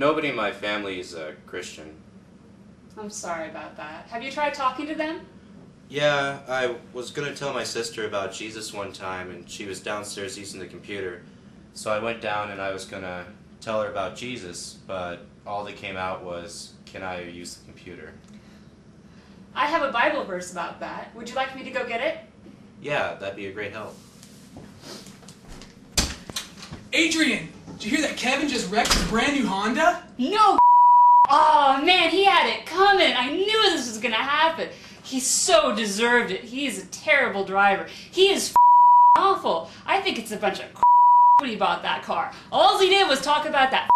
nobody in my family is a Christian. I'm sorry about that. Have you tried talking to them? Yeah, I was gonna tell my sister about Jesus one time, and she was downstairs using the computer. So I went down and I was gonna tell her about Jesus, but all that came out was, Can I use the computer? I have a Bible verse about that. Would you like me to go get it? Yeah, that'd be a great help. Adrian, did you hear that Kevin just wrecked his brand new Honda? No! Oh man, he had it coming. I knew this was gonna happen. He so deserved it. He is a terrible driver. He is awful. I think it's a bunch of when he bought that car. All he did was talk about that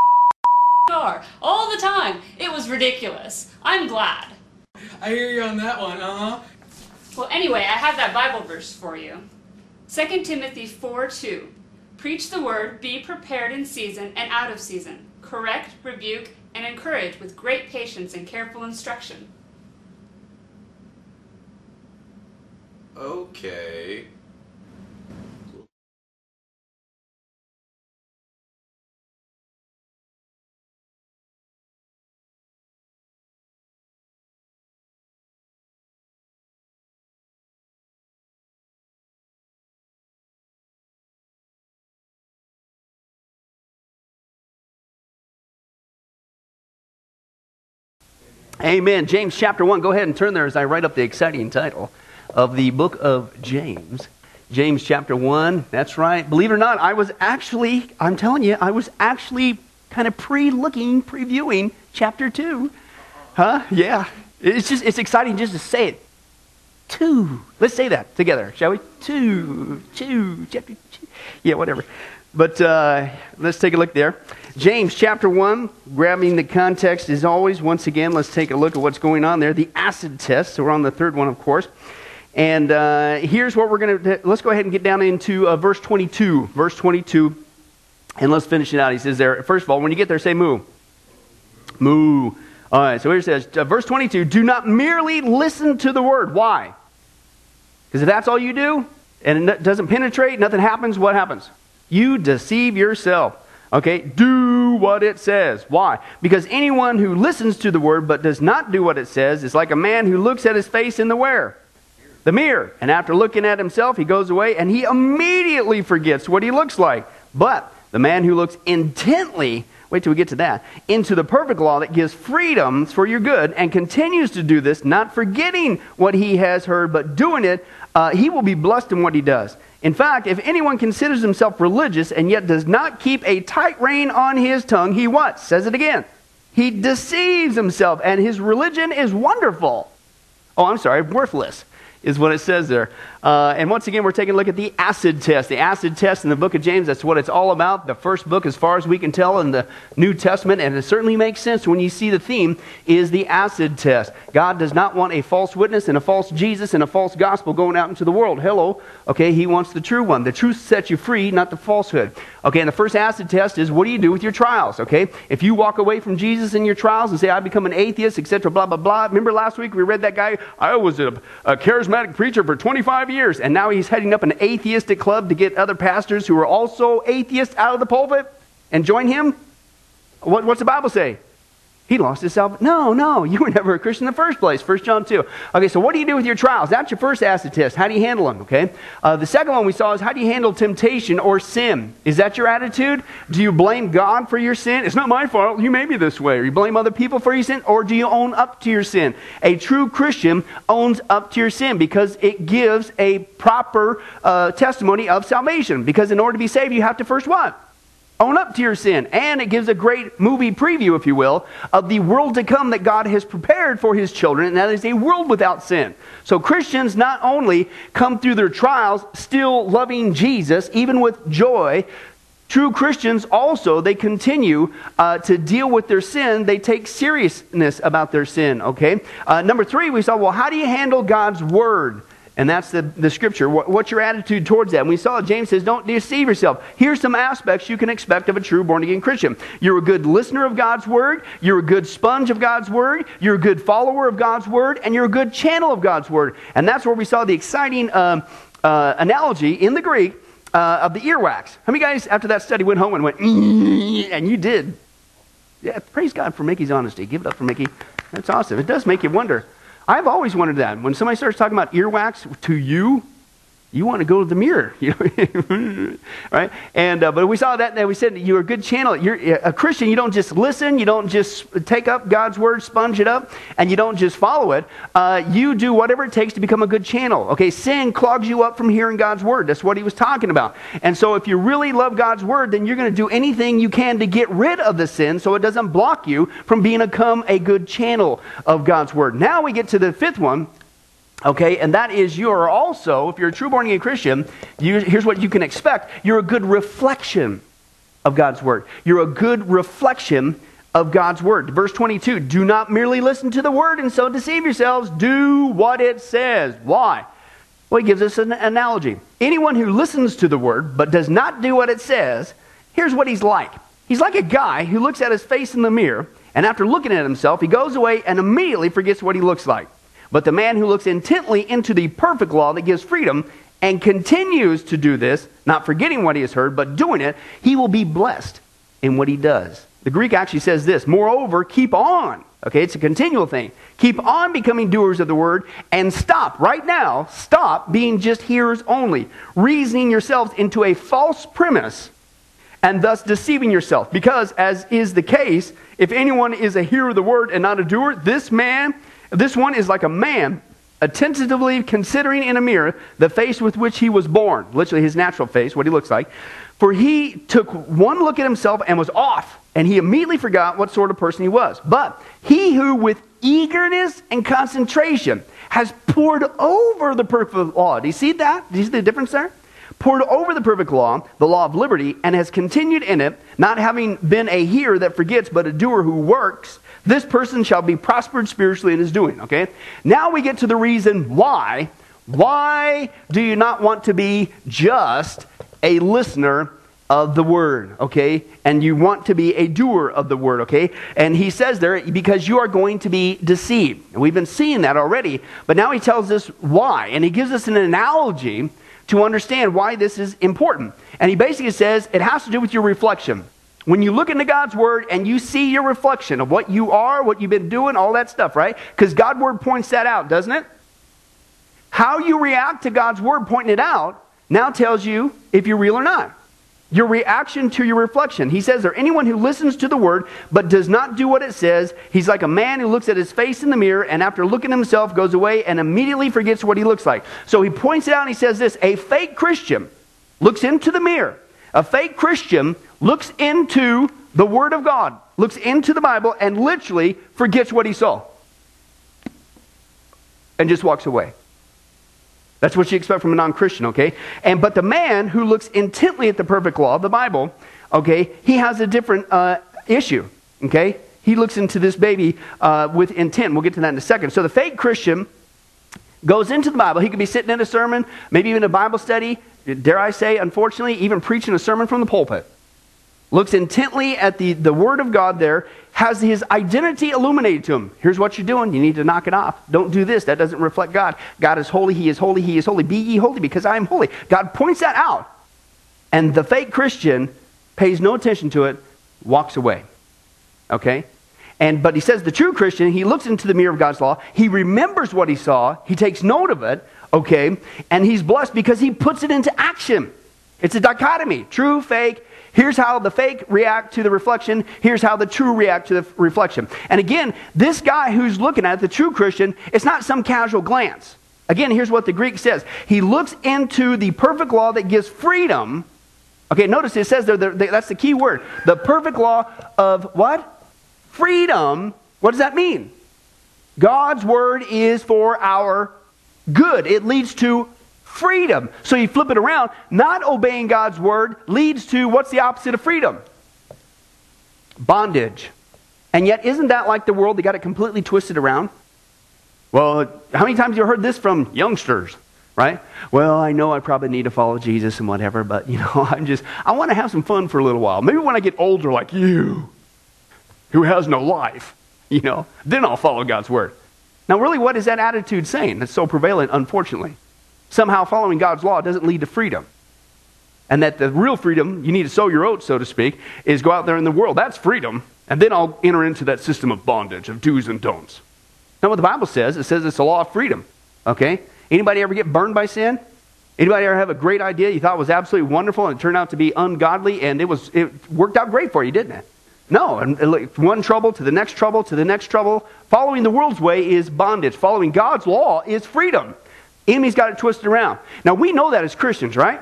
car all the time. It was ridiculous. I'm glad. I hear you on that one, uh huh. Well, anyway, I have that Bible verse for you. 2 Timothy 4 2. Preach the word, be prepared in season and out of season. Correct, rebuke, and encourage with great patience and careful instruction. Okay. Amen. James chapter 1. Go ahead and turn there as I write up the exciting title of the book of James. James chapter 1. That's right. Believe it or not, I was actually, I'm telling you, I was actually kind of pre looking, previewing chapter 2. Huh? Yeah. It's just, it's exciting just to say it. Two. Let's say that together, shall we? Two. Two. Chapter two. Yeah, whatever. But uh, let's take a look there. James chapter 1, grabbing the context as always. Once again, let's take a look at what's going on there. The acid test. So we're on the third one, of course. And uh, here's what we're going to let's go ahead and get down into uh, verse 22. Verse 22. And let's finish it out. He says there, first of all, when you get there, say moo. Moo. All right, so here it says, uh, verse 22 do not merely listen to the word. Why? Because if that's all you do and it doesn't penetrate, nothing happens, what happens? You deceive yourself. Okay, do what it says. Why? Because anyone who listens to the word but does not do what it says is like a man who looks at his face in the where? The mirror. And after looking at himself, he goes away and he immediately forgets what he looks like. But the man who looks intently, wait till we get to that, into the perfect law that gives freedom for your good and continues to do this, not forgetting what he has heard, but doing it, uh, he will be blessed in what he does. In fact, if anyone considers himself religious and yet does not keep a tight rein on his tongue, he what? Says it again. He deceives himself, and his religion is wonderful. Oh, I'm sorry, worthless is what it says there. Uh, and once again, we're taking a look at the acid test. The acid test in the book of James, that's what it's all about. The first book, as far as we can tell, in the New Testament, and it certainly makes sense when you see the theme, is the acid test. God does not want a false witness and a false Jesus and a false gospel going out into the world. Hello. Okay, He wants the true one. The truth sets you free, not the falsehood. Okay, and the first acid test is what do you do with your trials? Okay, if you walk away from Jesus in your trials and say, I become an atheist, etc., blah, blah, blah. Remember last week we read that guy? I was a, a charismatic preacher for 25 years, and now he's heading up an atheistic club to get other pastors who are also atheists out of the pulpit and join him? What, what's the Bible say? He lost his salvation. No, no, you were never a Christian in the first place. 1 John 2. Okay, so what do you do with your trials? That's your first acid test. How do you handle them? Okay. Uh, the second one we saw is how do you handle temptation or sin? Is that your attitude? Do you blame God for your sin? It's not my fault. You made me this way. Or you blame other people for your sin? Or do you own up to your sin? A true Christian owns up to your sin because it gives a proper uh, testimony of salvation. Because in order to be saved, you have to first what? Own up to your sin. And it gives a great movie preview, if you will, of the world to come that God has prepared for his children, and that is a world without sin. So Christians not only come through their trials still loving Jesus, even with joy, True Christians also, they continue uh, to deal with their sin. They take seriousness about their sin, okay? Uh, number three, we saw, well, how do you handle God's word? And that's the, the scripture. What, what's your attitude towards that? And we saw James says, don't deceive yourself. Here's some aspects you can expect of a true born again Christian. You're a good listener of God's word. You're a good sponge of God's word. You're a good follower of God's word. And you're a good channel of God's word. And that's where we saw the exciting um, uh, analogy in the Greek uh, of the earwax. How many guys after that study went home and went, and you did? Yeah, praise God for Mickey's honesty. Give it up for Mickey. That's awesome. It does make you wonder. I've always wondered that. When somebody starts talking about earwax to you, you want to go to the mirror, right? And uh, but we saw that, and we said you're a good channel. You're a Christian. You don't just listen. You don't just take up God's word, sponge it up, and you don't just follow it. Uh, you do whatever it takes to become a good channel. Okay, sin clogs you up from hearing God's word. That's what he was talking about. And so, if you really love God's word, then you're going to do anything you can to get rid of the sin, so it doesn't block you from being a good channel of God's word. Now we get to the fifth one, Okay, and that is you are also, if you're a true born again Christian, you, here's what you can expect you're a good reflection of God's word. You're a good reflection of God's word. Verse 22 Do not merely listen to the word and so deceive yourselves, do what it says. Why? Well, he gives us an analogy. Anyone who listens to the word but does not do what it says, here's what he's like. He's like a guy who looks at his face in the mirror, and after looking at himself, he goes away and immediately forgets what he looks like. But the man who looks intently into the perfect law that gives freedom and continues to do this, not forgetting what he has heard, but doing it, he will be blessed in what he does. The Greek actually says this Moreover, keep on. Okay, it's a continual thing. Keep on becoming doers of the word and stop right now, stop being just hearers only, reasoning yourselves into a false premise and thus deceiving yourself. Because, as is the case, if anyone is a hearer of the word and not a doer, this man this one is like a man attentively considering in a mirror the face with which he was born, literally his natural face, what he looks like. For he took one look at himself and was off, and he immediately forgot what sort of person he was. But he who with eagerness and concentration has pored over the perfect law. Do you see that? Do you see the difference there? Pored over the perfect law, the law of liberty, and has continued in it, not having been a hearer that forgets, but a doer who works. This person shall be prospered spiritually in his doing. Okay? Now we get to the reason why. Why do you not want to be just a listener of the word, okay? And you want to be a doer of the word, okay? And he says there, because you are going to be deceived. And we've been seeing that already, but now he tells us why. And he gives us an analogy to understand why this is important. And he basically says it has to do with your reflection. When you look into God's Word and you see your reflection of what you are, what you've been doing, all that stuff, right? Because God's Word points that out, doesn't it? How you react to God's Word pointing it out now tells you if you're real or not. Your reaction to your reflection. He says there, anyone who listens to the word but does not do what it says, he's like a man who looks at his face in the mirror and after looking at himself goes away and immediately forgets what he looks like. So he points it out and he says this a fake Christian looks into the mirror. A fake Christian looks into the Word of God, looks into the Bible, and literally forgets what he saw and just walks away. That's what you expect from a non Christian, okay? And but the man who looks intently at the perfect law, of the Bible, okay, he has a different uh, issue, okay? He looks into this baby uh, with intent. We'll get to that in a second. So the fake Christian goes into the Bible. He could be sitting in a sermon, maybe even a Bible study, dare I say, unfortunately, even preaching a sermon from the pulpit looks intently at the, the Word of God there, has his identity illuminated to him. Here's what you're doing. You need to knock it off. Don't do this. That doesn't reflect God. God is holy. He is holy. He is holy. Be ye holy because I am holy. God points that out. And the fake Christian pays no attention to it, walks away. Okay? And but he says the true Christian, he looks into the mirror of God's law, he remembers what he saw, he takes note of it, okay, and he's blessed because he puts it into action. It's a dichotomy, true, fake, Here's how the fake react to the reflection. Here's how the true react to the reflection. And again, this guy who's looking at it, the true Christian, it's not some casual glance. Again, here's what the Greek says. He looks into the perfect law that gives freedom. Okay, notice it says there, that's the key word. The perfect law of what? Freedom. What does that mean? God's word is for our good. It leads to freedom. So you flip it around, not obeying God's word leads to what's the opposite of freedom? Bondage. And yet, isn't that like the world? They got it completely twisted around. Well, how many times have you heard this from youngsters? Right? Well, I know I probably need to follow Jesus and whatever, but you know, I'm just, I want to have some fun for a little while. Maybe when I get older, like you, who has no life, you know, then I'll follow God's word. Now, really, what is that attitude saying that's so prevalent, unfortunately? Somehow following God's law doesn't lead to freedom. And that the real freedom, you need to sow your oats, so to speak, is go out there in the world. That's freedom. And then I'll enter into that system of bondage, of do's and don'ts. Now, what the Bible says, it says it's a law of freedom. Okay? Anybody ever get burned by sin? Anybody ever have a great idea you thought was absolutely wonderful and it turned out to be ungodly and it was it worked out great for you, didn't it? No, and one trouble to the next trouble to the next trouble. Following the world's way is bondage. Following God's law is freedom. Enemy's got it twisted around. Now we know that as Christians, right?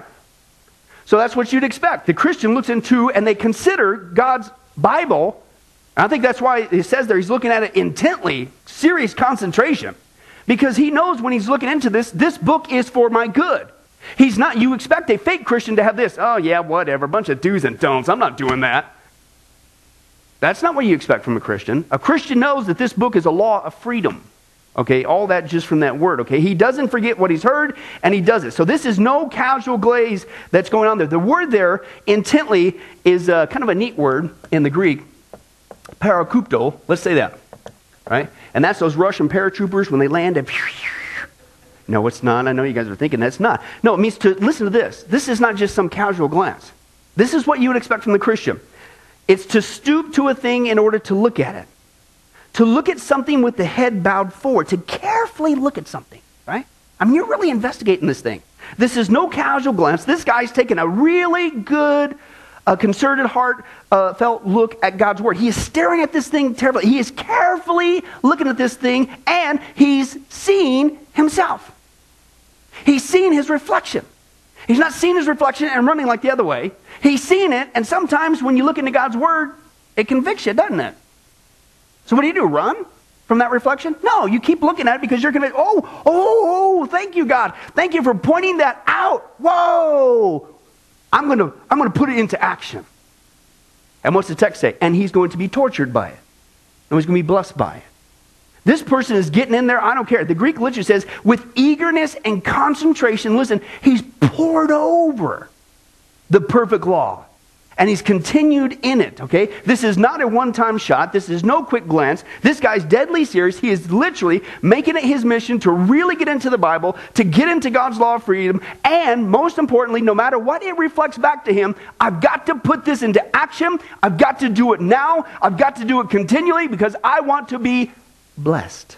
So that's what you'd expect. The Christian looks into and they consider God's Bible. I think that's why he says there he's looking at it intently, serious concentration. Because he knows when he's looking into this, this book is for my good. He's not, you expect a fake Christian to have this, oh yeah, whatever, bunch of do's and don'ts. I'm not doing that. That's not what you expect from a Christian. A Christian knows that this book is a law of freedom. Okay, all that just from that word. Okay, he doesn't forget what he's heard and he does it. So this is no casual glaze that's going on there. The word there, intently, is uh, kind of a neat word in the Greek. Parakupto. Let's say that. Right? And that's those Russian paratroopers when they land and. No, it's not. I know you guys are thinking that's not. No, it means to listen to this. This is not just some casual glance. This is what you would expect from the Christian. It's to stoop to a thing in order to look at it. To look at something with the head bowed forward, to carefully look at something, right? I mean, you're really investigating this thing. This is no casual glance. This guy's taking a really good, uh, concerted, heartfelt uh, look at God's Word. He is staring at this thing terribly. He is carefully looking at this thing, and he's seeing himself. He's seeing his reflection. He's not seeing his reflection and running like the other way. He's seeing it, and sometimes when you look into God's Word, it convicts you, doesn't it? So what do you do? Run from that reflection? No, you keep looking at it because you're going to, oh, oh, oh, thank you, God. Thank you for pointing that out. Whoa. I'm going to, I'm going to put it into action. And what's the text say? And he's going to be tortured by it. And he's going to be blessed by it. This person is getting in there, I don't care. The Greek literature says, with eagerness and concentration, listen, he's pored over the perfect law. And he's continued in it, okay? This is not a one time shot. This is no quick glance. This guy's deadly serious. He is literally making it his mission to really get into the Bible, to get into God's law of freedom, and most importantly, no matter what it reflects back to him, I've got to put this into action. I've got to do it now. I've got to do it continually because I want to be blessed.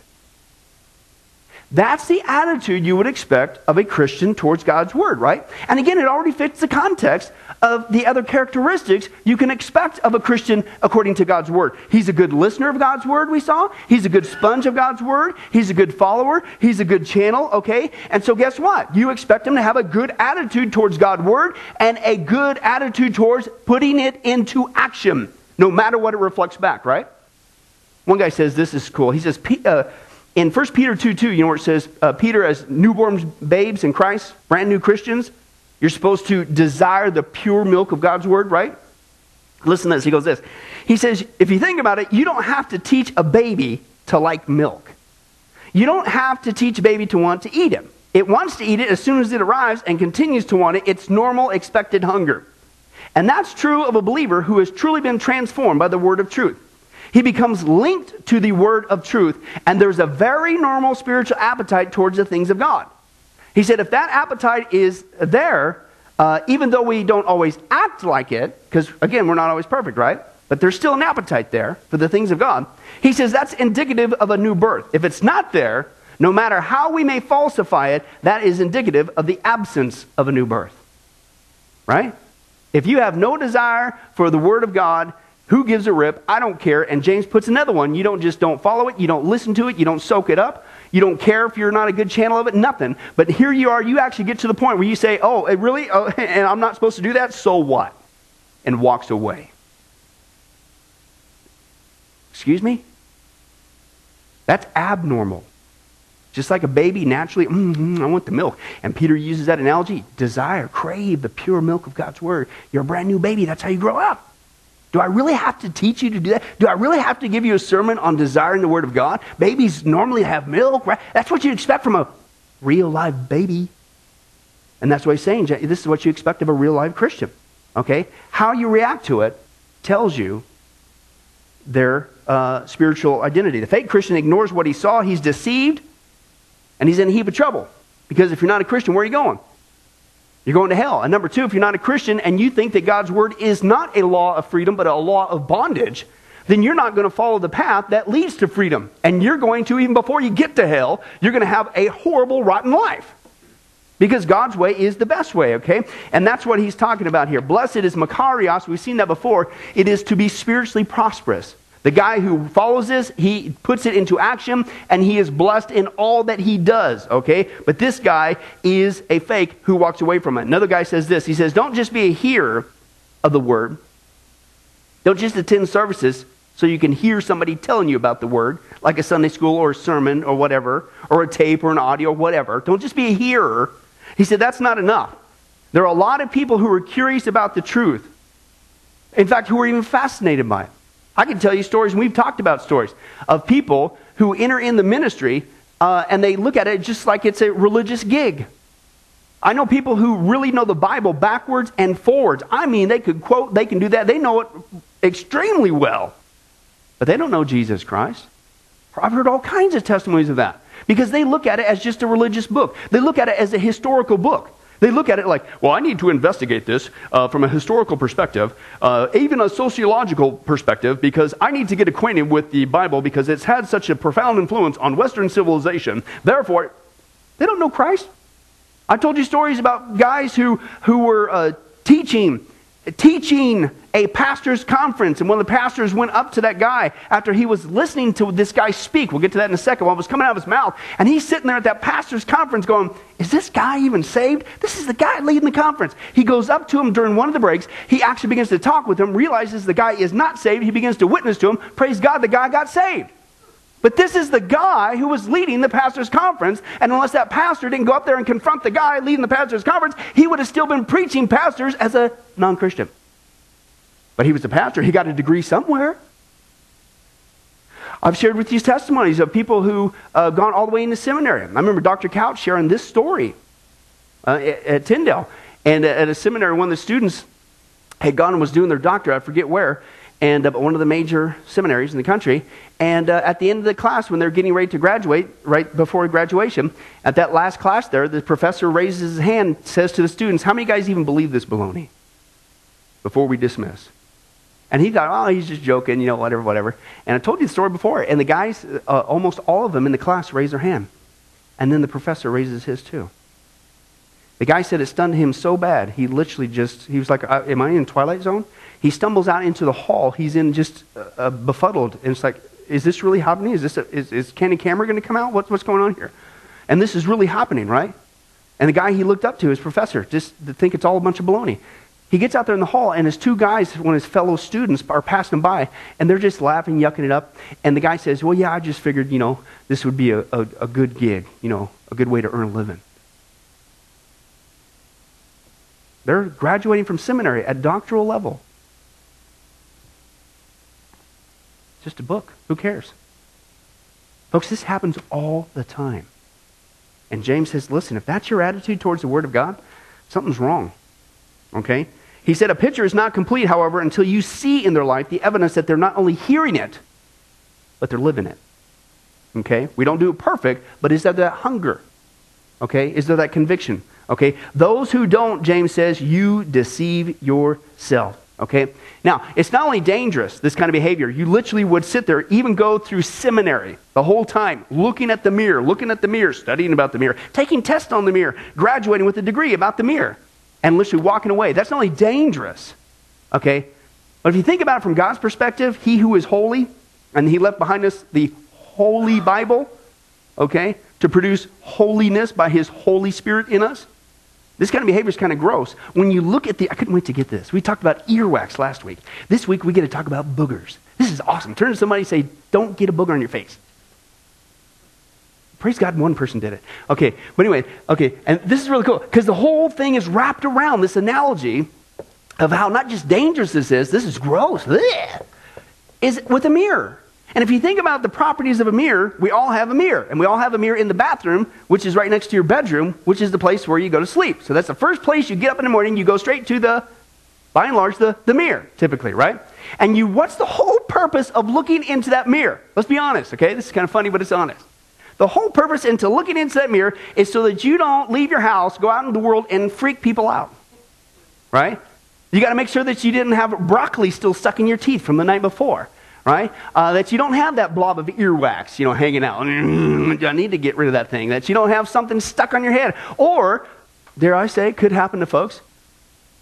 That's the attitude you would expect of a Christian towards God's Word, right? And again, it already fits the context of the other characteristics you can expect of a Christian according to God's Word. He's a good listener of God's Word, we saw. He's a good sponge of God's Word. He's a good follower. He's a good channel, okay? And so, guess what? You expect him to have a good attitude towards God's Word and a good attitude towards putting it into action, no matter what it reflects back, right? One guy says this is cool. He says, uh, in 1 Peter 2 2, you know where it says, uh, Peter, as newborn babes in Christ, brand new Christians, you're supposed to desire the pure milk of God's word, right? Listen to this. He goes this. He says, if you think about it, you don't have to teach a baby to like milk. You don't have to teach a baby to want to eat it. It wants to eat it as soon as it arrives and continues to want it. It's normal, expected hunger. And that's true of a believer who has truly been transformed by the word of truth. He becomes linked to the word of truth, and there's a very normal spiritual appetite towards the things of God. He said, if that appetite is there, uh, even though we don't always act like it, because again, we're not always perfect, right? But there's still an appetite there for the things of God. He says that's indicative of a new birth. If it's not there, no matter how we may falsify it, that is indicative of the absence of a new birth. Right? If you have no desire for the Word of God, who gives a rip? I don't care. And James puts another one. You don't just don't follow it, you don't listen to it, you don't soak it up. You don't care if you're not a good channel of it, nothing. But here you are, you actually get to the point where you say, oh, really? Oh, and I'm not supposed to do that? So what? And walks away. Excuse me? That's abnormal. Just like a baby naturally, mm-hmm, I want the milk. And Peter uses that analogy desire, crave the pure milk of God's word. You're a brand new baby. That's how you grow up. Do I really have to teach you to do that? Do I really have to give you a sermon on desiring the Word of God? Babies normally have milk, right? That's what you expect from a real live baby. And that's what he's saying. This is what you expect of a real live Christian. Okay? How you react to it tells you their uh, spiritual identity. The fake Christian ignores what he saw, he's deceived, and he's in a heap of trouble. Because if you're not a Christian, where are you going? You're going to hell. And number two, if you're not a Christian and you think that God's word is not a law of freedom, but a law of bondage, then you're not going to follow the path that leads to freedom. And you're going to, even before you get to hell, you're going to have a horrible, rotten life. Because God's way is the best way, okay? And that's what he's talking about here. Blessed is Makarios. We've seen that before. It is to be spiritually prosperous. The guy who follows this, he puts it into action and he is blessed in all that he does, okay? But this guy is a fake who walks away from it. Another guy says this He says, Don't just be a hearer of the word, don't just attend services so you can hear somebody telling you about the word, like a Sunday school or a sermon or whatever, or a tape or an audio, or whatever. Don't just be a hearer. He said, That's not enough. There are a lot of people who are curious about the truth. In fact, who are even fascinated by it. I can tell you stories, and we've talked about stories, of people who enter in the ministry uh, and they look at it just like it's a religious gig. I know people who really know the Bible backwards and forwards. I mean, they could quote, they can do that. They know it extremely well. But they don't know Jesus Christ. I've heard all kinds of testimonies of that because they look at it as just a religious book. They look at it as a historical book. They look at it like, well, I need to investigate this uh, from a historical perspective, uh, even a sociological perspective, because I need to get acquainted with the Bible because it's had such a profound influence on Western civilization. Therefore, they don't know Christ. I told you stories about guys who, who were uh, teaching teaching a pastor's conference, and one of the pastors went up to that guy after he was listening to this guy speak. We'll get to that in a second. What was coming out of his mouth, and he's sitting there at that pastor's conference, going, "Is this guy even saved? This is the guy leading the conference." He goes up to him during one of the breaks. He actually begins to talk with him, realizes the guy is not saved. He begins to witness to him. Praise God, the guy got saved. But this is the guy who was leading the pastor's conference, and unless that pastor didn't go up there and confront the guy leading the pastor's conference, he would have still been preaching pastors as a non Christian. But he was a pastor, he got a degree somewhere. I've shared with you testimonies of people who uh, gone all the way into seminary. I remember Dr. Couch sharing this story uh, at, at, Tyndale. And at a seminary, one of the students had gone and was doing their doctorate, I forget where, and uh, one of the major seminaries in the country. And uh, at the end of the class, when they're getting ready to graduate, right before graduation, at that last class there, the professor raises his hand, says to the students, How many guys even believe this baloney? Before we dismiss. And he thought, oh, he's just joking, you know, whatever, whatever. And I told you the story before. And the guys, uh, almost all of them in the class raise their hand. And then the professor raises his too. The guy said it stunned him so bad, he literally just, he was like, uh, Am I in Twilight Zone? He stumbles out into the hall. He's in just uh, uh befuddled. And it's like, Is this really happening? Is, this a, is, is Candid Camera going to come out? What, what's going on here? And this is really happening, right? And the guy he looked up to, his professor, just to think it's all a bunch of baloney. He gets out there in the hall, and his two guys, one of his fellow students, are passing by, and they're just laughing, yucking it up. And the guy says, Well, yeah, I just figured, you know, this would be a, a, a good gig, you know, a good way to earn a living. They're graduating from seminary at doctoral level. Just a book. Who cares? Folks, this happens all the time. And James says, listen, if that's your attitude towards the Word of God, something's wrong. Okay? He said, A picture is not complete, however, until you see in their life the evidence that they're not only hearing it, but they're living it. Okay? We don't do it perfect, but is there that hunger? Okay? Is there that conviction? Okay? Those who don't, James says, you deceive yourself. Okay? Now, it's not only dangerous, this kind of behavior. You literally would sit there, even go through seminary the whole time, looking at the mirror, looking at the mirror, studying about the mirror, taking tests on the mirror, graduating with a degree about the mirror and literally walking away. That's not only dangerous, okay? But if you think about it from God's perspective, He who is holy, and He left behind us the Holy Bible, okay, to produce holiness by His Holy Spirit in us. This kind of behavior is kind of gross. When you look at the, I couldn't wait to get this. We talked about earwax last week. This week we get to talk about boogers. This is awesome. Turn to somebody and say, don't get a booger on your face. Praise God, one person did it. Okay, but anyway, okay, and this is really cool because the whole thing is wrapped around this analogy of how not just dangerous this is, this is gross, bleh, is with a mirror. And if you think about the properties of a mirror, we all have a mirror. And we all have a mirror in the bathroom, which is right next to your bedroom, which is the place where you go to sleep. So that's the first place you get up in the morning, you go straight to the, by and large, the, the mirror, typically, right? And you, what's the whole purpose of looking into that mirror? Let's be honest, okay? This is kind of funny, but it's honest. The whole purpose into looking into that mirror is so that you don't leave your house, go out in the world, and freak people out. Right? You got to make sure that you didn't have broccoli still stuck in your teeth from the night before. right? Uh, that you don't have that blob of earwax, you know, hanging out. I need to get rid of that thing. That you don't have something stuck on your head. Or, dare I say, could happen to folks.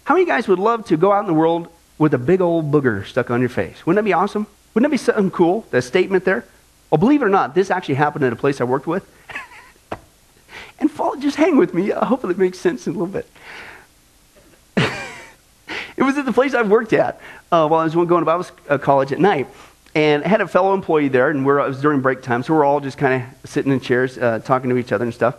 How many guys would love to go out in the world with a big old booger stuck on your face? Wouldn't that be awesome? Wouldn't that be something cool? That statement there? Well, believe it or not, this actually happened at a place I worked with. and fall, just hang with me. Uh, hopefully it makes sense in a little bit. it was at the place I worked at uh, while I was going to Bible uh, college at night. And I had a fellow employee there, and we're, it was during break time, so we're all just kind of sitting in chairs uh, talking to each other and stuff.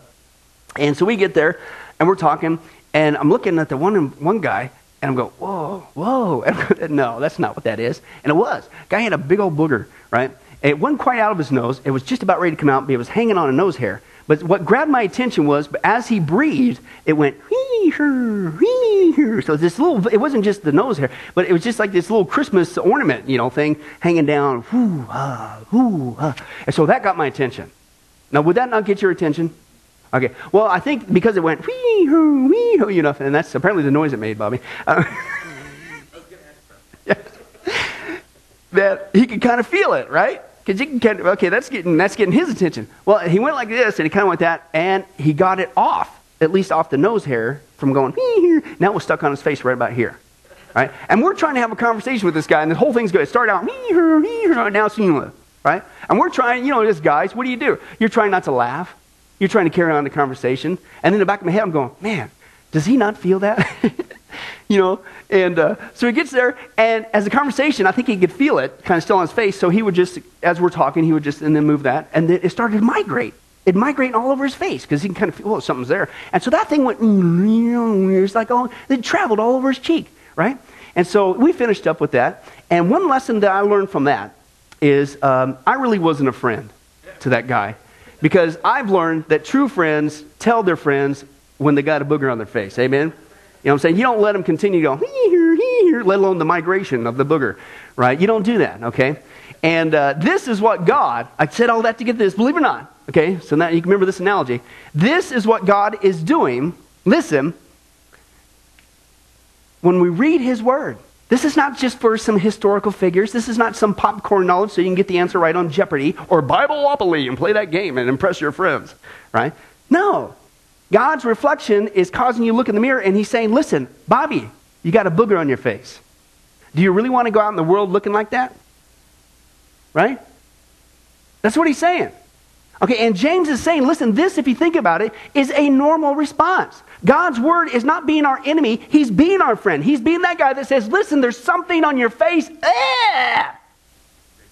And so we get there, and we're talking, and I'm looking at the one, one guy, and I'm going, whoa, whoa. And no, that's not what that is. And it was. Guy had a big old booger, right? It wasn't quite out of his nose. It was just about ready to come out, but it was hanging on a nose hair. But what grabbed my attention was, as he breathed, it went, so this little, it wasn't just the nose hair, but it was just like this little Christmas ornament, you know, thing hanging down, whoo, ah, whoo, ah. And so that got my attention. Now, would that not get your attention? Okay. Well, I think because it went wee hoo wee hoo, you know, and that's apparently the noise it made, Bobby. Uh, that he could kind of feel it, right? Because you can get, okay, that's getting that's getting his attention. Well, he went like this, and he kind of went that, and he got it off, at least off the nose hair from going. Now it was stuck on his face right about here, right? And we're trying to have a conversation with this guy, and the whole thing's good. It started out now it's right? And we're trying, you know, as guys, what do you do? You're trying not to laugh. You're trying to carry on the conversation. And in the back of my head, I'm going, man, does he not feel that? you know? And uh, so he gets there, and as a conversation, I think he could feel it kind of still on his face. So he would just, as we're talking, he would just, and then move that. And then it started to migrate. It migrated all over his face because he can kind of feel, oh, something's there. And so that thing went, it's like, oh, it traveled all over his cheek, right? And so we finished up with that. And one lesson that I learned from that is um, I really wasn't a friend to that guy. Because I've learned that true friends tell their friends when they got a booger on their face. Amen? You know what I'm saying? You don't let them continue to go, let alone the migration of the booger, right? You don't do that, okay? And uh, this is what God, I said all that to get this, believe it or not, okay? So now you can remember this analogy. This is what God is doing, listen, when we read His Word. This is not just for some historical figures. This is not some popcorn knowledge so you can get the answer right on Jeopardy or Bibleopoly and play that game and impress your friends, right? No. God's reflection is causing you to look in the mirror and he's saying, listen, Bobby, you got a booger on your face. Do you really want to go out in the world looking like that? Right? That's what he's saying. Okay, and James is saying, listen, this, if you think about it, is a normal response. God's word is not being our enemy, He's being our friend. He's being that guy that says, listen, there's something on your face. Ah!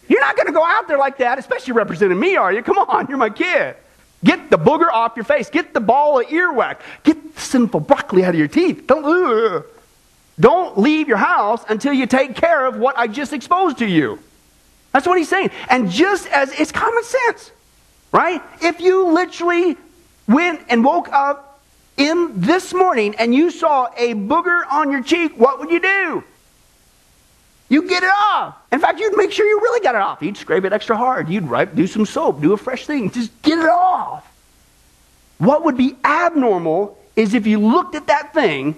You're not going to go out there like that, especially representing me, are you? Come on, you're my kid. Get the booger off your face. Get the ball of earwax. Get the sinful broccoli out of your teeth. Don't, don't leave your house until you take care of what I just exposed to you. That's what he's saying. And just as it's common sense. Right? If you literally went and woke up in this morning and you saw a booger on your cheek, what would you do? You get it off. In fact, you'd make sure you really got it off. You'd scrape it extra hard. You'd wipe, do some soap, do a fresh thing. Just get it off. What would be abnormal is if you looked at that thing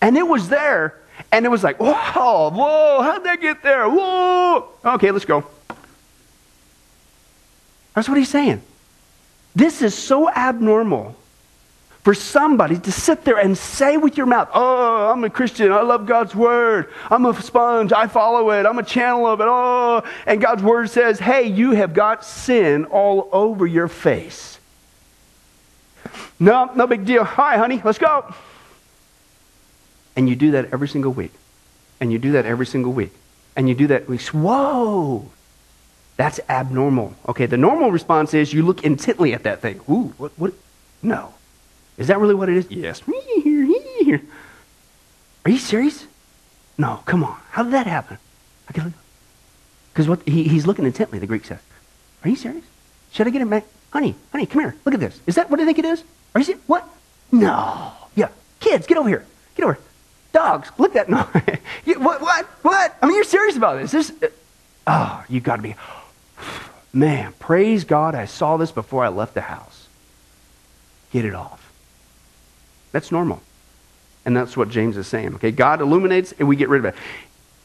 and it was there and it was like, whoa, whoa, how'd that get there? Whoa. Okay, let's go. That's what he's saying. This is so abnormal for somebody to sit there and say with your mouth, Oh, I'm a Christian. I love God's word. I'm a sponge. I follow it. I'm a channel of it. Oh, and God's word says, Hey, you have got sin all over your face. No, no big deal. Hi, honey, let's go. And you do that every single week. And you do that every single week. And you do that weeks. Whoa, that's abnormal. Okay, the normal response is you look intently at that thing. Ooh, what, what? No. Is that really what it is? Yes. Are you serious? No, come on. How did that happen? Because what he, he's looking intently, the Greek says. Are you serious? Should I get him back? Honey, honey, come here. Look at this. Is that what I think it is? Are you serious? What? No. Yeah. Kids, get over here. Get over. Dogs, look at that. no. what? What? What? I mean, you're serious about this? This. Uh, oh, you got to be. Man, praise God, I saw this before I left the house. Get it off. That's normal. And that's what James is saying. Okay, God illuminates and we get rid of it.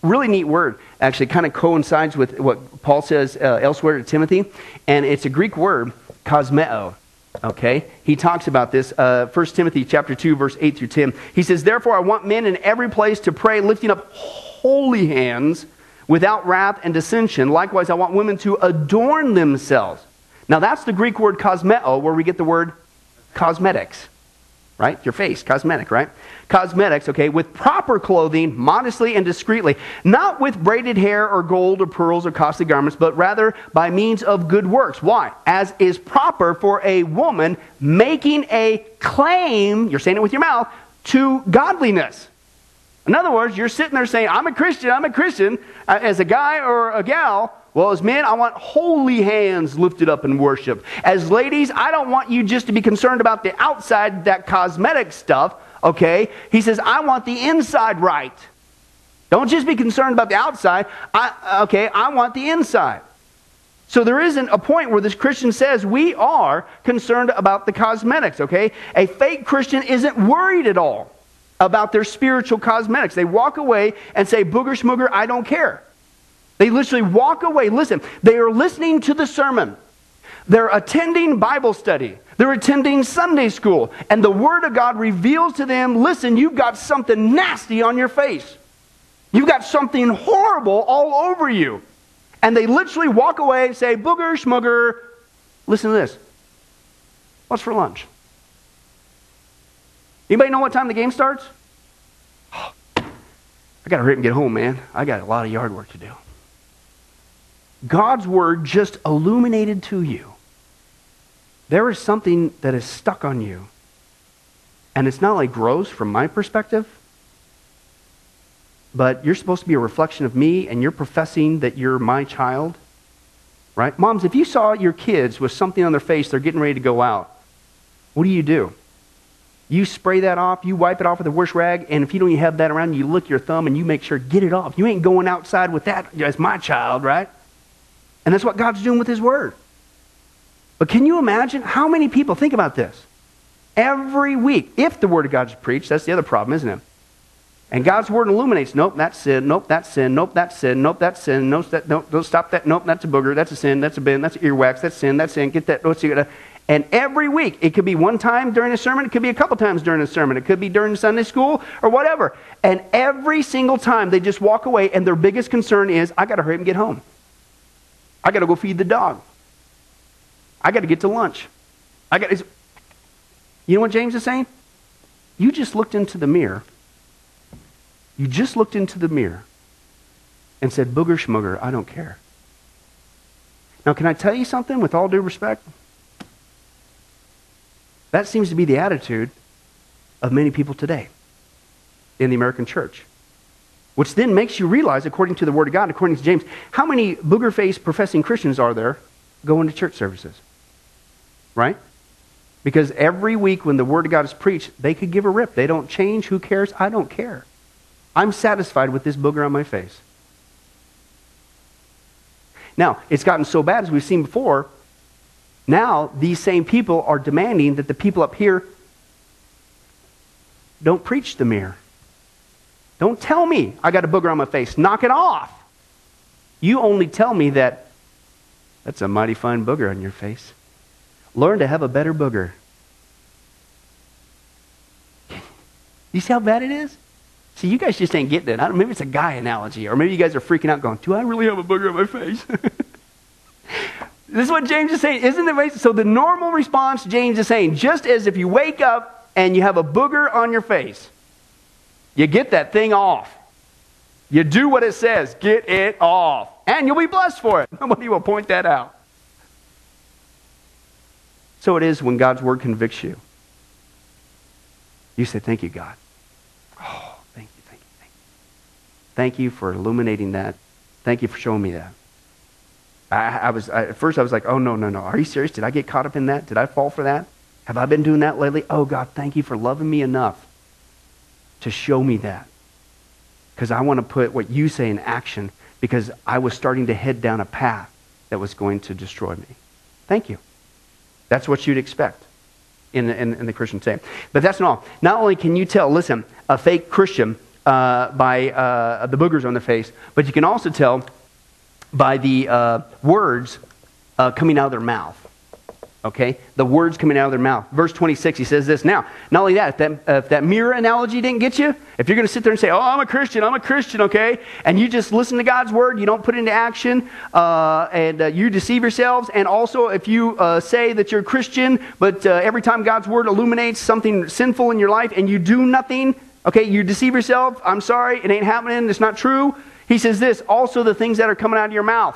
really neat word. Actually, kind of coincides with what Paul says uh, elsewhere to Timothy, and it's a Greek word, cosmeo. Okay, he talks about this. Uh, 1 Timothy chapter two, verse eight through ten. He says, "Therefore, I want men in every place to pray, lifting up holy hands, without wrath and dissension. Likewise, I want women to adorn themselves." Now, that's the Greek word cosmeo, where we get the word cosmetics right? Your face, cosmetic, right? Cosmetics, okay, with proper clothing, modestly and discreetly, not with braided hair or gold or pearls or costly garments, but rather by means of good works. Why? As is proper for a woman making a claim, you're saying it with your mouth, to godliness. In other words, you're sitting there saying, I'm a Christian, I'm a Christian, uh, as a guy or a gal, well, as men, I want holy hands lifted up in worship. As ladies, I don't want you just to be concerned about the outside, that cosmetic stuff, okay? He says, I want the inside right. Don't just be concerned about the outside. I, okay, I want the inside. So there isn't a point where this Christian says we are concerned about the cosmetics, okay? A fake Christian isn't worried at all about their spiritual cosmetics. They walk away and say, booger schmooger, I don't care. They literally walk away. Listen, they are listening to the sermon. They're attending Bible study. They're attending Sunday school. And the Word of God reveals to them listen, you've got something nasty on your face. You've got something horrible all over you. And they literally walk away and say, booger, schmugger. Listen to this. What's for lunch? Anybody know what time the game starts? I got to hurry and get home, man. I got a lot of yard work to do. God's word just illuminated to you. There is something that is stuck on you. And it's not like gross from my perspective, but you're supposed to be a reflection of me and you're professing that you're my child. Right? Moms, if you saw your kids with something on their face, they're getting ready to go out, what do you do? You spray that off, you wipe it off with a wash rag, and if you don't have that around, you lick your thumb and you make sure get it off. You ain't going outside with that as my child, right? And that's what God's doing with His Word. But can you imagine how many people, think about this, every week, if the Word of God is preached, that's the other problem, isn't it? And God's Word illuminates, nope, that's sin, nope, that's sin, nope, that's sin, nope, that's sin, nope, that, nope, don't stop that, nope, that's a booger, that's a sin, that's a bin, that's earwax, that's sin, that's sin, get that, what's you and every week, it could be one time during a sermon, it could be a couple times during a sermon, it could be during Sunday school or whatever. And every single time they just walk away, and their biggest concern is, I got to hurry up and get home. I got to go feed the dog. I got to get to lunch. I got. You know what James is saying? You just looked into the mirror. You just looked into the mirror and said, "Booger schmugger, I don't care." Now, can I tell you something with all due respect? That seems to be the attitude of many people today in the American church. Which then makes you realize, according to the Word of God, according to James, how many booger faced professing Christians are there going to church services? Right? Because every week when the Word of God is preached, they could give a rip. They don't change. Who cares? I don't care. I'm satisfied with this booger on my face. Now, it's gotten so bad, as we've seen before, now these same people are demanding that the people up here don't preach the mirror. Don't tell me I got a booger on my face. Knock it off. You only tell me that that's a mighty fine booger on your face. Learn to have a better booger. You see how bad it is? See, you guys just ain't getting it. I don't, maybe it's a guy analogy, or maybe you guys are freaking out going, Do I really have a booger on my face? this is what James is saying. Isn't it So, the normal response, James is saying, just as if you wake up and you have a booger on your face, you get that thing off. You do what it says, get it off. And you'll be blessed for it. Nobody will point that out. So it is when God's word convicts you. You say, Thank you, God. Oh, thank you, thank you, thank you. Thank you for illuminating that. Thank you for showing me that. I, I was I, at first I was like, oh no, no, no. Are you serious? Did I get caught up in that? Did I fall for that? Have I been doing that lately? Oh God, thank you for loving me enough to show me that. Because I want to put what you say in action because I was starting to head down a path that was going to destroy me. Thank you. That's what you'd expect in in, in the Christian faith. But that's not all. Not only can you tell, listen, a fake Christian uh, by uh, the boogers on the face, but you can also tell by the uh, words uh, coming out of their mouth. Okay? The words coming out of their mouth. Verse 26, he says this. Now, not only that, if that, uh, if that mirror analogy didn't get you, if you're going to sit there and say, oh, I'm a Christian, I'm a Christian, okay? And you just listen to God's word, you don't put it into action, uh, and uh, you deceive yourselves. And also, if you uh, say that you're a Christian, but uh, every time God's word illuminates something sinful in your life and you do nothing, okay, you deceive yourself, I'm sorry, it ain't happening, it's not true. He says this also the things that are coming out of your mouth.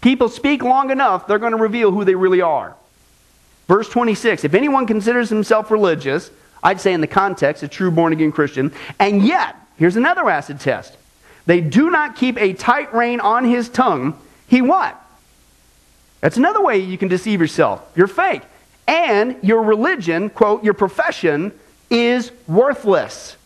People speak long enough, they're going to reveal who they really are. Verse 26 If anyone considers himself religious, I'd say in the context, a true born again Christian, and yet, here's another acid test. They do not keep a tight rein on his tongue. He what? That's another way you can deceive yourself. You're fake. And your religion, quote, your profession is worthless.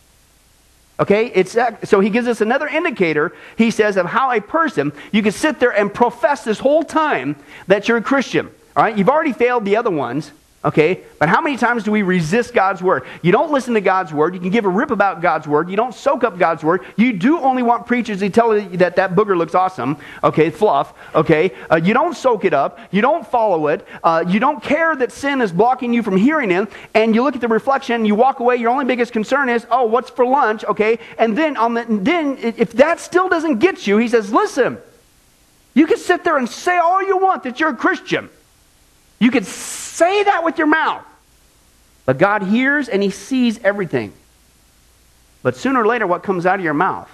Okay, it's so he gives us another indicator. He says of how a person you can sit there and profess this whole time that you're a Christian. All right, you've already failed the other ones. Okay? But how many times do we resist God's word? You don't listen to God's word. You can give a rip about God's word. You don't soak up God's word. You do only want preachers to tell you that that booger looks awesome. Okay? Fluff. Okay? Uh, you don't soak it up. You don't follow it. Uh, you don't care that sin is blocking you from hearing Him. And you look at the reflection, you walk away. Your only biggest concern is, oh, what's for lunch? Okay? And then, on the, then if that still doesn't get you, He says, listen, you can sit there and say all you want that you're a Christian. You can say that with your mouth. But God hears and He sees everything. But sooner or later, what comes out of your mouth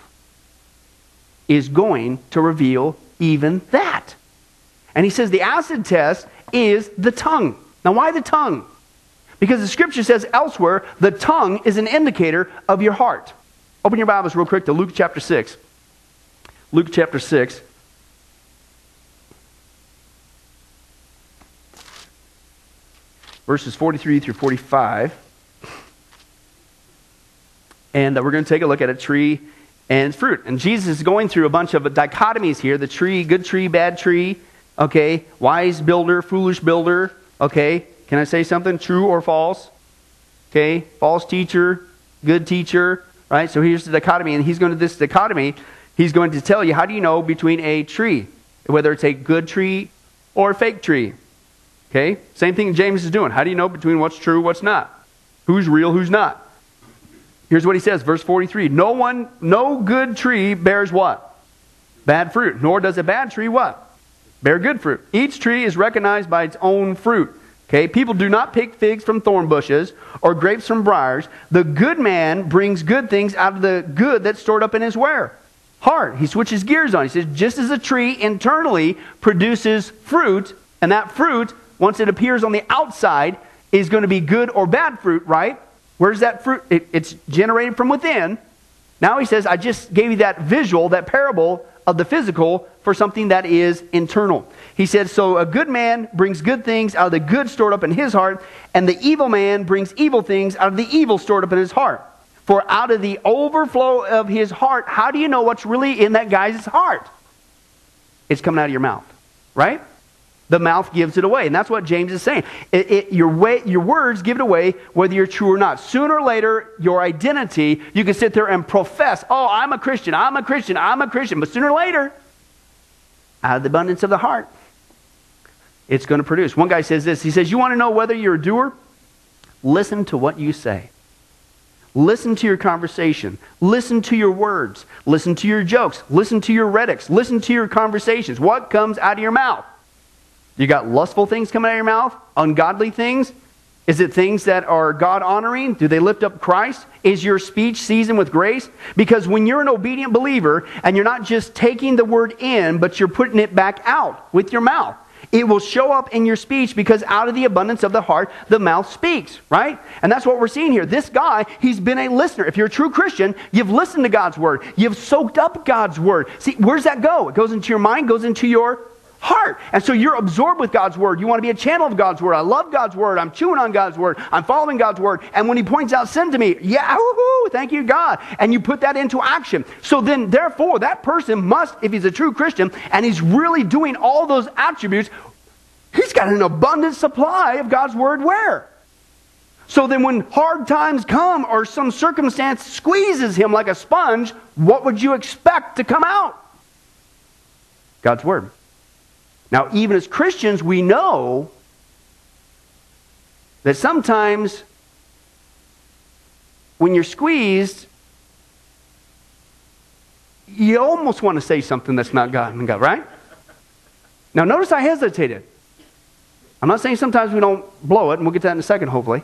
is going to reveal even that. And He says the acid test is the tongue. Now, why the tongue? Because the scripture says elsewhere, the tongue is an indicator of your heart. Open your Bibles real quick to Luke chapter 6. Luke chapter 6. Verses 43 through 45. And uh, we're going to take a look at a tree and fruit. And Jesus is going through a bunch of dichotomies here the tree, good tree, bad tree, okay, wise builder, foolish builder, okay. Can I say something? True or false? Okay, false teacher, good teacher, right? So here's the dichotomy, and he's going to this dichotomy, he's going to tell you how do you know between a tree, whether it's a good tree or a fake tree. Okay? Same thing James is doing. How do you know between what's true, what's not? Who's real, who's not? Here's what he says, verse 43. No one, no good tree bears what? Bad fruit. Nor does a bad tree what? Bear good fruit. Each tree is recognized by its own fruit. Okay? People do not pick figs from thorn bushes or grapes from briars. The good man brings good things out of the good that's stored up in his where? Heart. He switches gears on. He says, just as a tree internally produces fruit, and that fruit once it appears on the outside, is going to be good or bad fruit, right? Where's that fruit? It, it's generated from within. Now he says, I just gave you that visual, that parable of the physical for something that is internal. He said, So a good man brings good things out of the good stored up in his heart, and the evil man brings evil things out of the evil stored up in his heart. For out of the overflow of his heart, how do you know what's really in that guy's heart? It's coming out of your mouth, right? The mouth gives it away. And that's what James is saying. It, it, your, way, your words give it away whether you're true or not. Sooner or later, your identity, you can sit there and profess, oh, I'm a Christian, I'm a Christian, I'm a Christian. But sooner or later, out of the abundance of the heart, it's going to produce. One guy says this He says, You want to know whether you're a doer? Listen to what you say. Listen to your conversation. Listen to your words. Listen to your jokes. Listen to your rhetorics. Listen to your conversations. What comes out of your mouth? You got lustful things coming out of your mouth? Ungodly things? Is it things that are God honoring? Do they lift up Christ? Is your speech seasoned with grace? Because when you're an obedient believer and you're not just taking the word in, but you're putting it back out with your mouth, it will show up in your speech because out of the abundance of the heart, the mouth speaks, right? And that's what we're seeing here. This guy, he's been a listener. If you're a true Christian, you've listened to God's word, you've soaked up God's word. See, where's that go? It goes into your mind, goes into your heart. And so you're absorbed with God's word. You want to be a channel of God's word. I love God's word. I'm chewing on God's word. I'm following God's word. And when he points out sin to me, yeah, woohoo, thank you, God. And you put that into action. So then, therefore, that person must, if he's a true Christian and he's really doing all those attributes, he's got an abundant supply of God's word where? So then, when hard times come or some circumstance squeezes him like a sponge, what would you expect to come out? God's Word. Now, even as Christians, we know that sometimes when you're squeezed, you almost want to say something that's not God and God, right? Now, notice I hesitated. I'm not saying sometimes we don't blow it, and we'll get to that in a second, hopefully.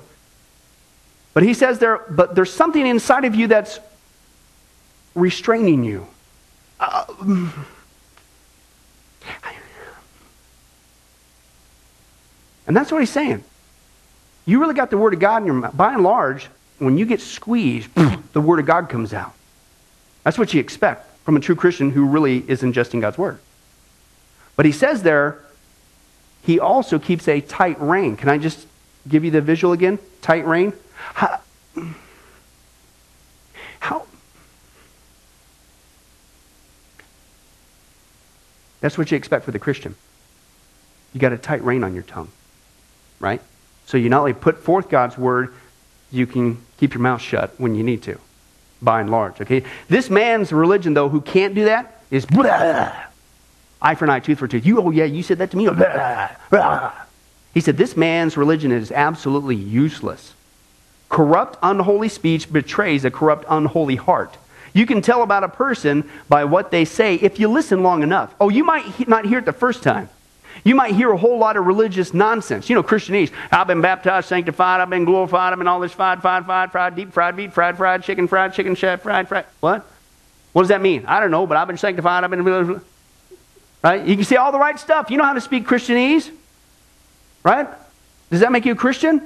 But he says there, but there's something inside of you that's restraining you. Uh, and that's what he's saying. You really got the Word of God in your mouth. By and large, when you get squeezed, the Word of God comes out. That's what you expect from a true Christian who really is ingesting God's Word. But he says there, he also keeps a tight rein. Can I just give you the visual again? Tight rein? How, how That's what you expect for the Christian. You got a tight rein on your tongue, right? So you not only put forth God's word, you can keep your mouth shut when you need to, by and large. Okay, this man's religion though, who can't do that, is blah, eye for an eye, tooth for tooth. You, oh yeah, you said that to me. Blah, blah. He said this man's religion is absolutely useless. Corrupt, unholy speech betrays a corrupt, unholy heart. You can tell about a person by what they say if you listen long enough. Oh, you might not hear it the first time. You might hear a whole lot of religious nonsense. You know, Christianese. I've been baptized, sanctified, I've been glorified, I've been all this fried, fried, fried, fried, deep fried meat, fried, fried chicken, fried chicken, chef, fried, fried. What? What does that mean? I don't know, but I've been sanctified, I've been. Right? You can say all the right stuff. You know how to speak Christianese? Right? Does that make you a Christian?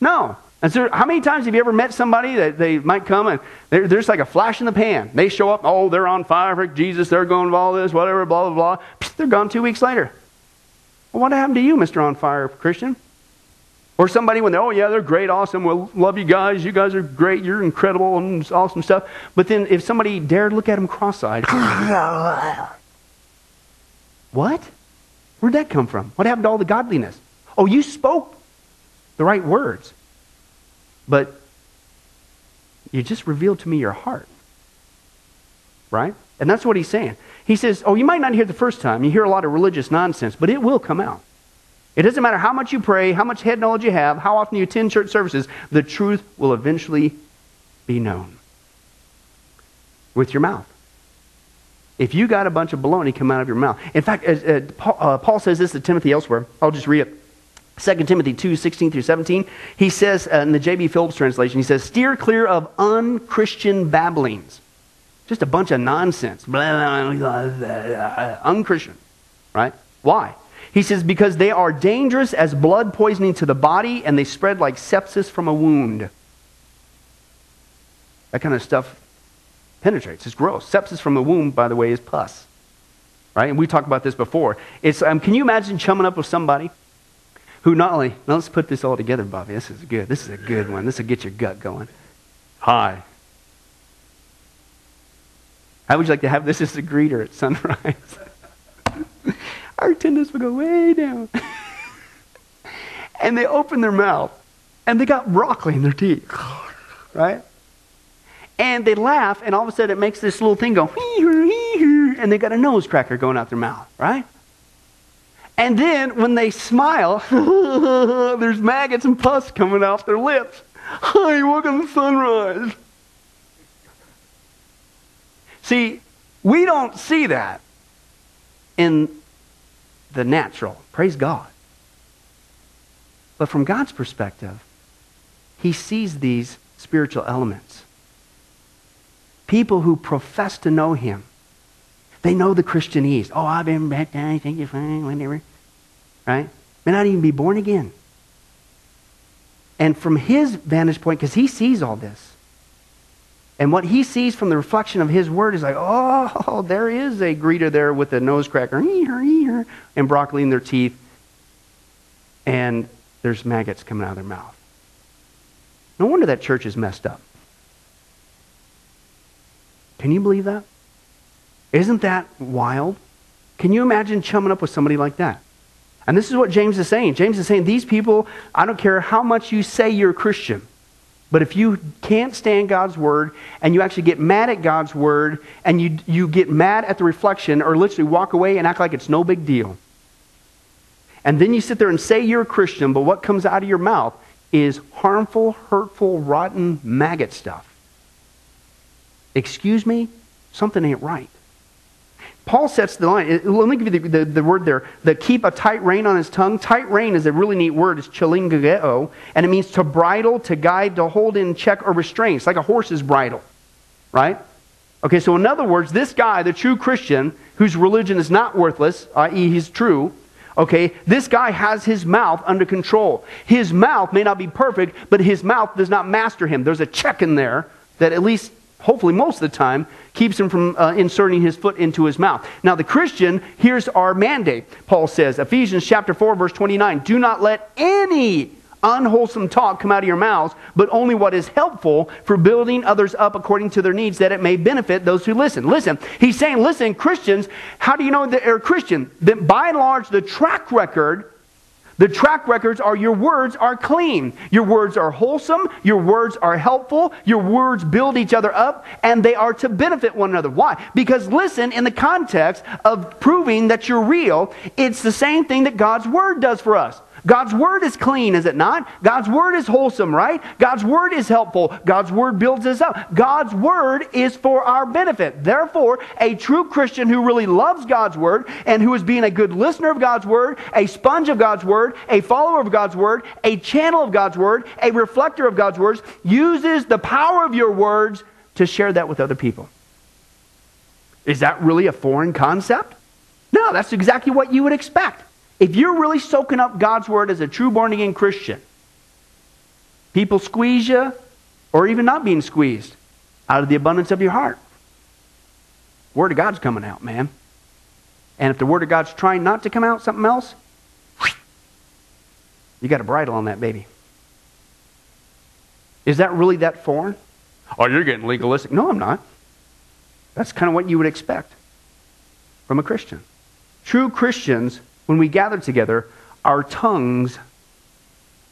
No. And so, how many times have you ever met somebody that they might come and they're, they're just like a flash in the pan? They show up, oh, they're on fire for Jesus, they're going to all this, whatever, blah, blah, blah. They're gone two weeks later. Well, what happened to you, Mr. On Fire Christian? Or somebody when they're, oh, yeah, they're great, awesome, well, love you guys, you guys are great, you're incredible, and awesome stuff. But then if somebody dared look at them cross eyed, what? Where'd that come from? What happened to all the godliness? Oh, you spoke the right words, but you just revealed to me your heart. Right? And that's what he's saying. He says, Oh, you might not hear the first time. You hear a lot of religious nonsense, but it will come out. It doesn't matter how much you pray, how much head knowledge you have, how often you attend church services, the truth will eventually be known with your mouth. If you got a bunch of baloney come out of your mouth. In fact, uh, Paul, uh, Paul, says this to Timothy elsewhere. I'll just read it. 2 Timothy 2, 16 through 17. He says uh, in the J.B. Phillips translation, he says, steer clear of unchristian babblings. Just a bunch of nonsense. Blah, blah, blah, unchristian. Right? Why? He says, because they are dangerous as blood poisoning to the body and they spread like sepsis from a wound. That kind of stuff penetrates. It's gross. Sepsis from the womb, by the way, is pus. Right? And we talked about this before. It's, um, can you imagine chumming up with somebody who not only, now let's put this all together, Bobby. This is good. This is a good one. This will get your gut going. Hi. How would you like to have this as a greeter at sunrise? Our attendance would go way down. and they open their mouth and they got broccoli in their teeth. right? And they laugh, and all of a sudden it makes this little thing go, and they got a nose cracker going out their mouth, right? And then when they smile, there's maggots and pus coming off their lips. Hi, welcome to sunrise. See, we don't see that in the natural. Praise God. But from God's perspective, He sees these spiritual elements. People who profess to know Him. They know the Christianese. Oh, I've been baptized, thank you, fine, whatever. Right? May not even be born again. And from his vantage point, because he sees all this, and what he sees from the reflection of his word is like, oh, there is a greeter there with a nose cracker and broccoli in their teeth, and there's maggots coming out of their mouth. No wonder that church is messed up. Can you believe that? Isn't that wild? Can you imagine chumming up with somebody like that? And this is what James is saying. James is saying, These people, I don't care how much you say you're a Christian, but if you can't stand God's word and you actually get mad at God's word and you, you get mad at the reflection or literally walk away and act like it's no big deal, and then you sit there and say you're a Christian, but what comes out of your mouth is harmful, hurtful, rotten maggot stuff. Excuse me? Something ain't right. Paul sets the line. Uh, let me give you the, the, the, word there. The keep a tight rein on his tongue. Tight rein is a really neat word. It's chalinagogeo, and it means to bridle, to guide, to hold in check or restrain. It's like a horse's bridle, right? Okay, so in other words, this guy, the true Christian, whose religion is not worthless, i.e., he's true, okay, this guy has his mouth under control. His mouth may not be perfect, but his mouth does not master him. There's a check in there that at least hopefully most of the time, keeps him from uh, inserting his foot into his mouth. Now, the Christian, here's our mandate. Paul says, Ephesians chapter 4, verse 29, do not let any unwholesome talk come out of your mouths, but only what is helpful for building others up according to their needs, that it may benefit those who listen. Listen, he's saying, listen, Christians, how do you know that they're Christian? That by and large, the track record the track records are your words are clean. Your words are wholesome. Your words are helpful. Your words build each other up, and they are to benefit one another. Why? Because listen, in the context of proving that you're real, it's the same thing that God's word does for us. God's word is clean, is it not? God's word is wholesome, right? God's word is helpful. God's word builds us up. God's word is for our benefit. Therefore, a true Christian who really loves God's word and who is being a good listener of God's word, a sponge of God's word, a follower of God's word, a channel of God's word, a reflector of God's words, uses the power of your words to share that with other people. Is that really a foreign concept? No, that's exactly what you would expect. If you're really soaking up God's word as a true born again Christian, people squeeze you, or even not being squeezed, out of the abundance of your heart. Word of God's coming out, man. And if the Word of God's trying not to come out, something else, you got a bridle on that baby. Is that really that foreign? Oh, you're getting legalistic. No, I'm not. That's kind of what you would expect from a Christian. True Christians when we gather together, our tongues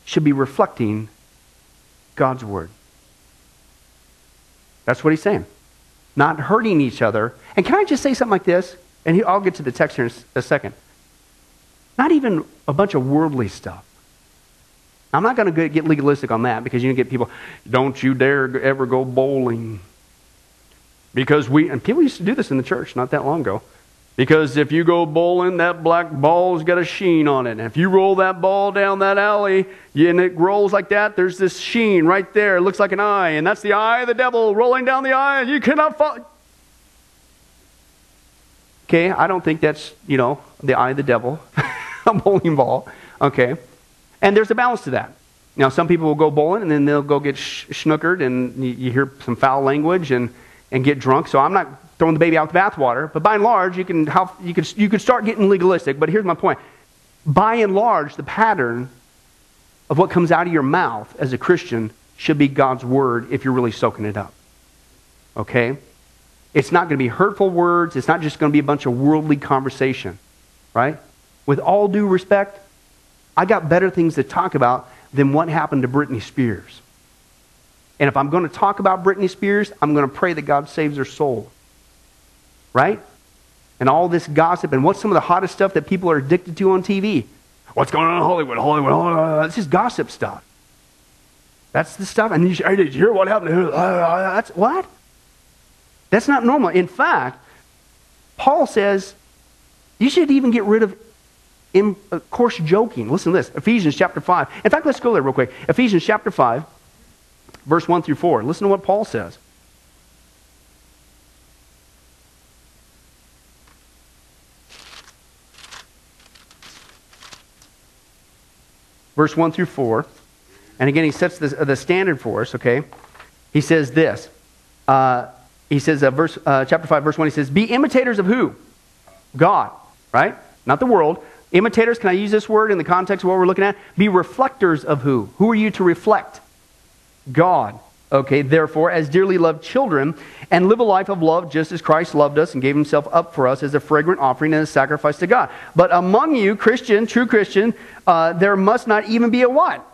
should be reflecting God's word. That's what he's saying. Not hurting each other. And can I just say something like this? And I'll get to the text here in a second. Not even a bunch of worldly stuff. I'm not going to get legalistic on that because you get people, don't you dare ever go bowling. Because we, and people used to do this in the church not that long ago. Because if you go bowling, that black ball's got a sheen on it. And if you roll that ball down that alley and it rolls like that, there's this sheen right there. It looks like an eye. And that's the eye of the devil rolling down the eye. And you cannot fall. Okay, I don't think that's, you know, the eye of the devil, a bowling ball. Okay. And there's a balance to that. Now, some people will go bowling and then they'll go get sh- schnookered and you, you hear some foul language and, and get drunk. So I'm not throwing the baby out with the bathwater. But by and large, you can, how, you, can, you can start getting legalistic. But here's my point. By and large, the pattern of what comes out of your mouth as a Christian should be God's word if you're really soaking it up. Okay? It's not going to be hurtful words. It's not just going to be a bunch of worldly conversation. Right? With all due respect, I got better things to talk about than what happened to Britney Spears. And if I'm going to talk about Britney Spears, I'm going to pray that God saves her soul right? And all this gossip, and what's some of the hottest stuff that people are addicted to on TV? What's going on in Hollywood? Hollywood, Hollywood. It's just gossip stuff. That's the stuff. And you, did you hear what happened? That's what? That's not normal. In fact, Paul says you should even get rid of in, uh, coarse joking. Listen to this Ephesians chapter 5. In fact, let's go there real quick. Ephesians chapter 5, verse 1 through 4. Listen to what Paul says. Verse 1 through 4. And again, he sets the, the standard for us, okay? He says this. Uh, he says, uh, verse, uh, chapter 5, verse 1, he says, Be imitators of who? God, right? Not the world. Imitators, can I use this word in the context of what we're looking at? Be reflectors of who? Who are you to reflect? God. Okay, therefore, as dearly loved children, and live a life of love just as Christ loved us and gave himself up for us as a fragrant offering and a sacrifice to God. But among you, Christian, true Christian, uh, there must not even be a what?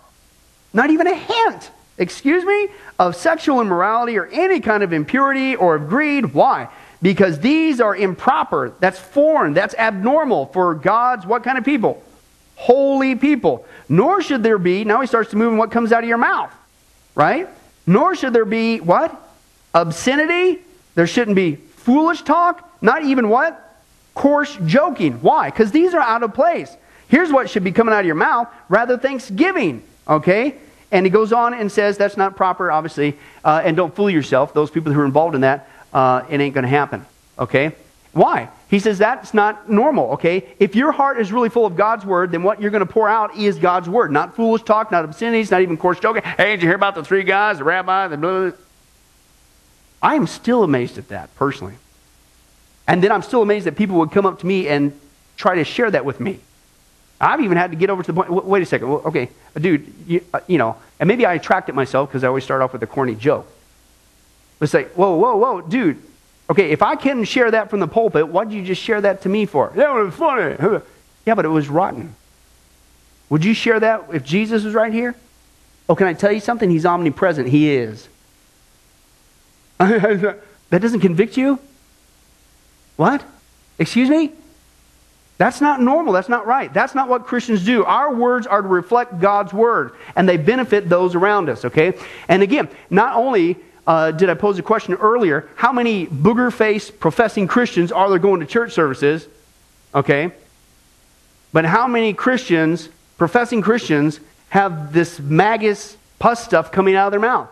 Not even a hint, excuse me, of sexual immorality or any kind of impurity or of greed. Why? Because these are improper. That's foreign. That's abnormal for God's what kind of people? Holy people. Nor should there be, now he starts to move in what comes out of your mouth, right? Nor should there be what? Obscenity. There shouldn't be foolish talk. Not even what? Coarse joking. Why? Because these are out of place. Here's what should be coming out of your mouth rather thanksgiving. Okay? And he goes on and says that's not proper, obviously. Uh, and don't fool yourself. Those people who are involved in that, uh, it ain't going to happen. Okay? Why? He says that's not normal, okay? If your heart is really full of God's word, then what you're going to pour out is God's word. Not foolish talk, not obscenities, not even coarse joking. Hey, did you hear about the three guys, the rabbi, the blah, blah. I am still amazed at that, personally. And then I'm still amazed that people would come up to me and try to share that with me. I've even had to get over to the point, wait a second, okay, dude, you, uh, you know, and maybe I attract it myself because I always start off with a corny joke. Let's say, whoa, whoa, whoa, dude, okay, if I can share that from the pulpit, why did you just share that to me for? That was funny. Yeah, but it was rotten. Would you share that if Jesus was right here? Oh, can I tell you something? He's omnipresent. He is. that doesn't convict you? What? Excuse me? That's not normal. That's not right. That's not what Christians do. Our words are to reflect God's word, and they benefit those around us, okay? And again, not only uh, did I pose a question earlier, how many booger faced professing Christians are there going to church services, okay? But how many Christians, professing Christians, have this maggots, pus stuff coming out of their mouth?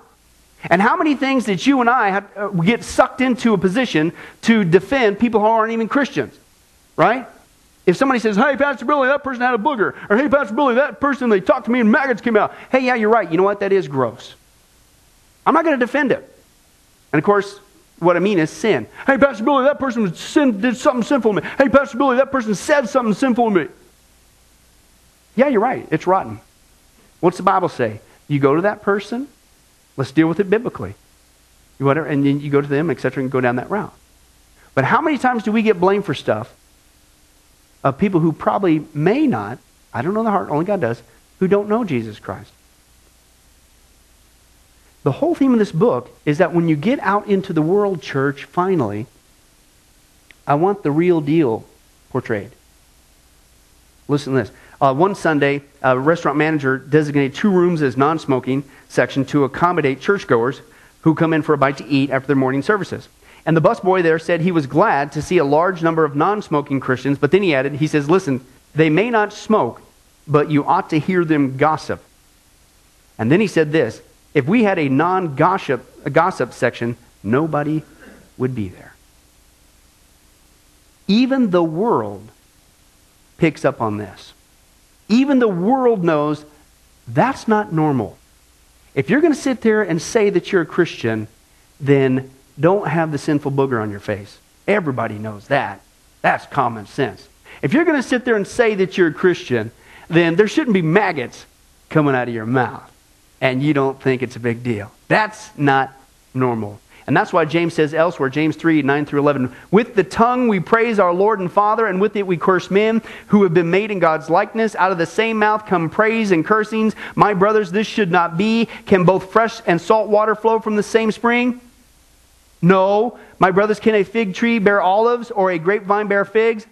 And how many things that you and I have, uh, get sucked into a position to defend people who aren't even Christians, right? If somebody says, hey, Pastor Billy, that person had a booger, or hey, Pastor Billy, that person, they talked to me and maggots came out. Hey, yeah, you're right. You know what? That is gross. I'm not going to defend it. And of course, what I mean is sin. Hey, Pastor Billy, that person sin, did something sinful to me. Hey, Pastor Billy, that person said something sinful to me. Yeah, you're right. It's rotten. What's the Bible say? You go to that person, let's deal with it biblically. You Whatever, and then you go to them, etc., and go down that route. But how many times do we get blamed for stuff of people who probably may not, I don't know the heart, only God does, who don't know Jesus Christ? The whole theme of this book is that when you get out into the world, church, finally, I want the real deal portrayed. Listen to this. Uh, one Sunday, a restaurant manager designated two rooms as non smoking section to accommodate churchgoers who come in for a bite to eat after their morning services. And the busboy there said he was glad to see a large number of non smoking Christians, but then he added, he says, Listen, they may not smoke, but you ought to hear them gossip. And then he said this if we had a non gossip gossip section, nobody would be there. Even the world picks up on this. Even the world knows that's not normal. If you're going to sit there and say that you're a Christian, then don't have the sinful booger on your face. Everybody knows that. That's common sense. If you're going to sit there and say that you're a Christian, then there shouldn't be maggots coming out of your mouth and you don't think it's a big deal. That's not normal. And that's why James says elsewhere, James 3 9 through 11, with the tongue we praise our Lord and Father, and with it we curse men who have been made in God's likeness. Out of the same mouth come praise and cursings. My brothers, this should not be. Can both fresh and salt water flow from the same spring? No. My brothers, can a fig tree bear olives or a grapevine bear figs?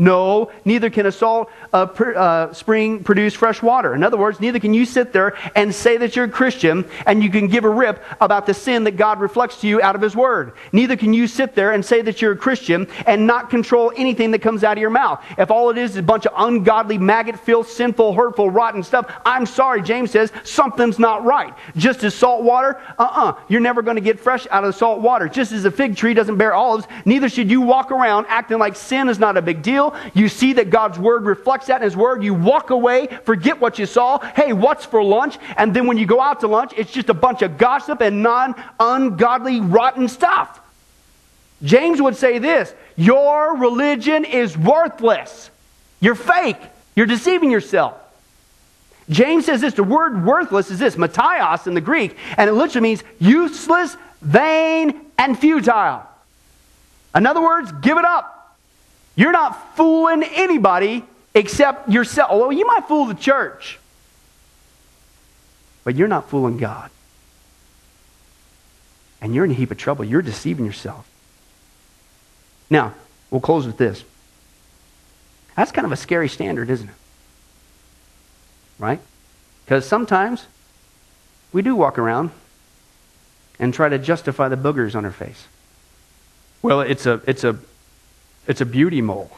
No, neither can a salt uh, uh, spring produce fresh water. In other words, neither can you sit there and say that you're a Christian and you can give a rip about the sin that God reflects to you out of His Word. Neither can you sit there and say that you're a Christian and not control anything that comes out of your mouth. If all it is is a bunch of ungodly, maggot filled, sinful, hurtful, rotten stuff, I'm sorry, James says, something's not right. Just as salt water, uh uh-uh, uh, you are never going to get fresh out of the salt water. Just as a fig tree doesn't bear olives, neither should you walk around acting like sin is not a big deal you see that God's word reflects that in his word. You walk away, forget what you saw. Hey, what's for lunch? And then when you go out to lunch, it's just a bunch of gossip and non ungodly, rotten stuff. James would say this Your religion is worthless. You're fake. You're deceiving yourself. James says this the word worthless is this, mataios in the Greek, and it literally means useless, vain, and futile. In other words, give it up. You're not fooling anybody except yourself. Well, you might fool the church, but you're not fooling God. And you're in a heap of trouble. You're deceiving yourself. Now, we'll close with this. That's kind of a scary standard, isn't it? Right? Because sometimes we do walk around and try to justify the boogers on our face. Well, it's a, it's a, it's a beauty mole.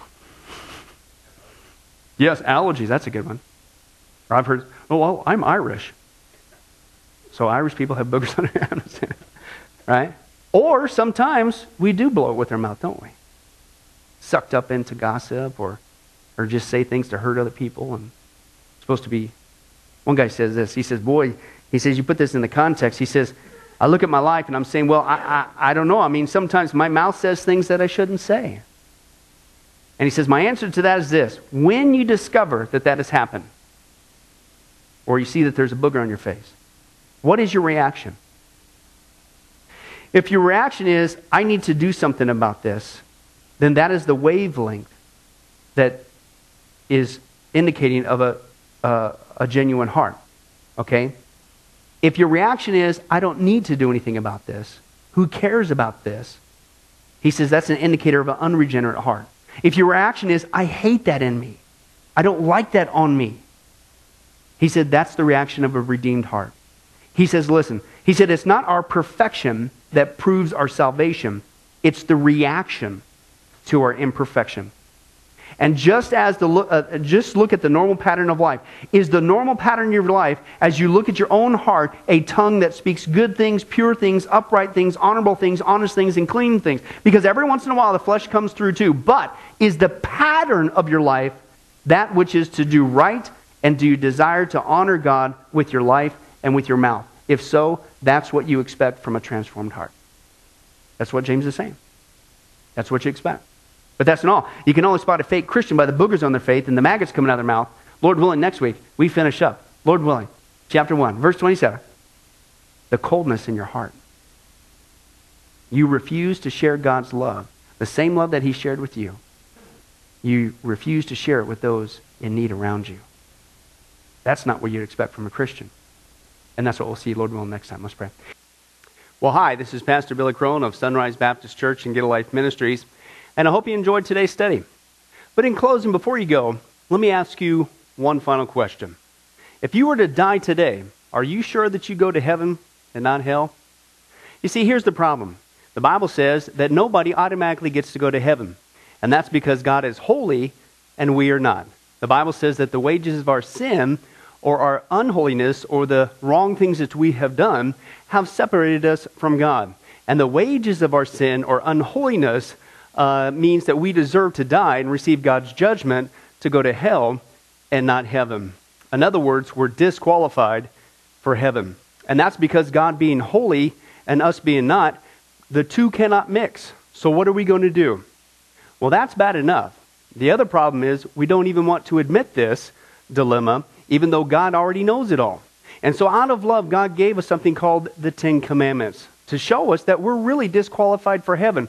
Yes, allergies, that's a good one. Or I've heard, oh, well, I'm Irish. So Irish people have boogers on their hands. right? Or sometimes we do blow it with our mouth, don't we? Sucked up into gossip or, or just say things to hurt other people. And supposed to be. One guy says this. He says, Boy, he says, you put this in the context. He says, I look at my life and I'm saying, Well, I, I, I don't know. I mean, sometimes my mouth says things that I shouldn't say. And he says, My answer to that is this when you discover that that has happened, or you see that there's a booger on your face, what is your reaction? If your reaction is, I need to do something about this, then that is the wavelength that is indicating of a, a genuine heart. Okay? If your reaction is, I don't need to do anything about this, who cares about this? He says that's an indicator of an unregenerate heart. If your reaction is, I hate that in me, I don't like that on me, he said that's the reaction of a redeemed heart. He says, listen, he said it's not our perfection that proves our salvation, it's the reaction to our imperfection. And just as the look, uh, just look at the normal pattern of life. Is the normal pattern of your life, as you look at your own heart, a tongue that speaks good things, pure things, upright things, honorable things, honest things, and clean things? Because every once in a while the flesh comes through too. But is the pattern of your life that which is to do right and do you desire to honor God with your life and with your mouth? If so, that's what you expect from a transformed heart. That's what James is saying. That's what you expect. But that's not all. You can only spot a fake Christian by the boogers on their faith and the maggots coming out of their mouth. Lord willing, next week, we finish up. Lord willing, chapter 1, verse 27. The coldness in your heart. You refuse to share God's love, the same love that He shared with you. You refuse to share it with those in need around you. That's not what you'd expect from a Christian. And that's what we'll see, Lord willing, next time. Let's pray. Well, hi, this is Pastor Billy Crone of Sunrise Baptist Church and Get a Life Ministries, and I hope you enjoyed today's study. But in closing, before you go, let me ask you one final question. If you were to die today, are you sure that you go to heaven and not hell? You see, here's the problem. The Bible says that nobody automatically gets to go to heaven, and that's because God is holy and we are not. The Bible says that the wages of our sin or our unholiness or the wrong things that we have done have separated us from God. And the wages of our sin or unholiness uh, means that we deserve to die and receive God's judgment to go to hell and not heaven. In other words, we're disqualified for heaven. And that's because God being holy and us being not, the two cannot mix. So, what are we going to do? Well, that's bad enough. The other problem is we don't even want to admit this dilemma even though God already knows it all. And so, out of love, God gave us something called the Ten Commandments to show us that we're really disqualified for heaven.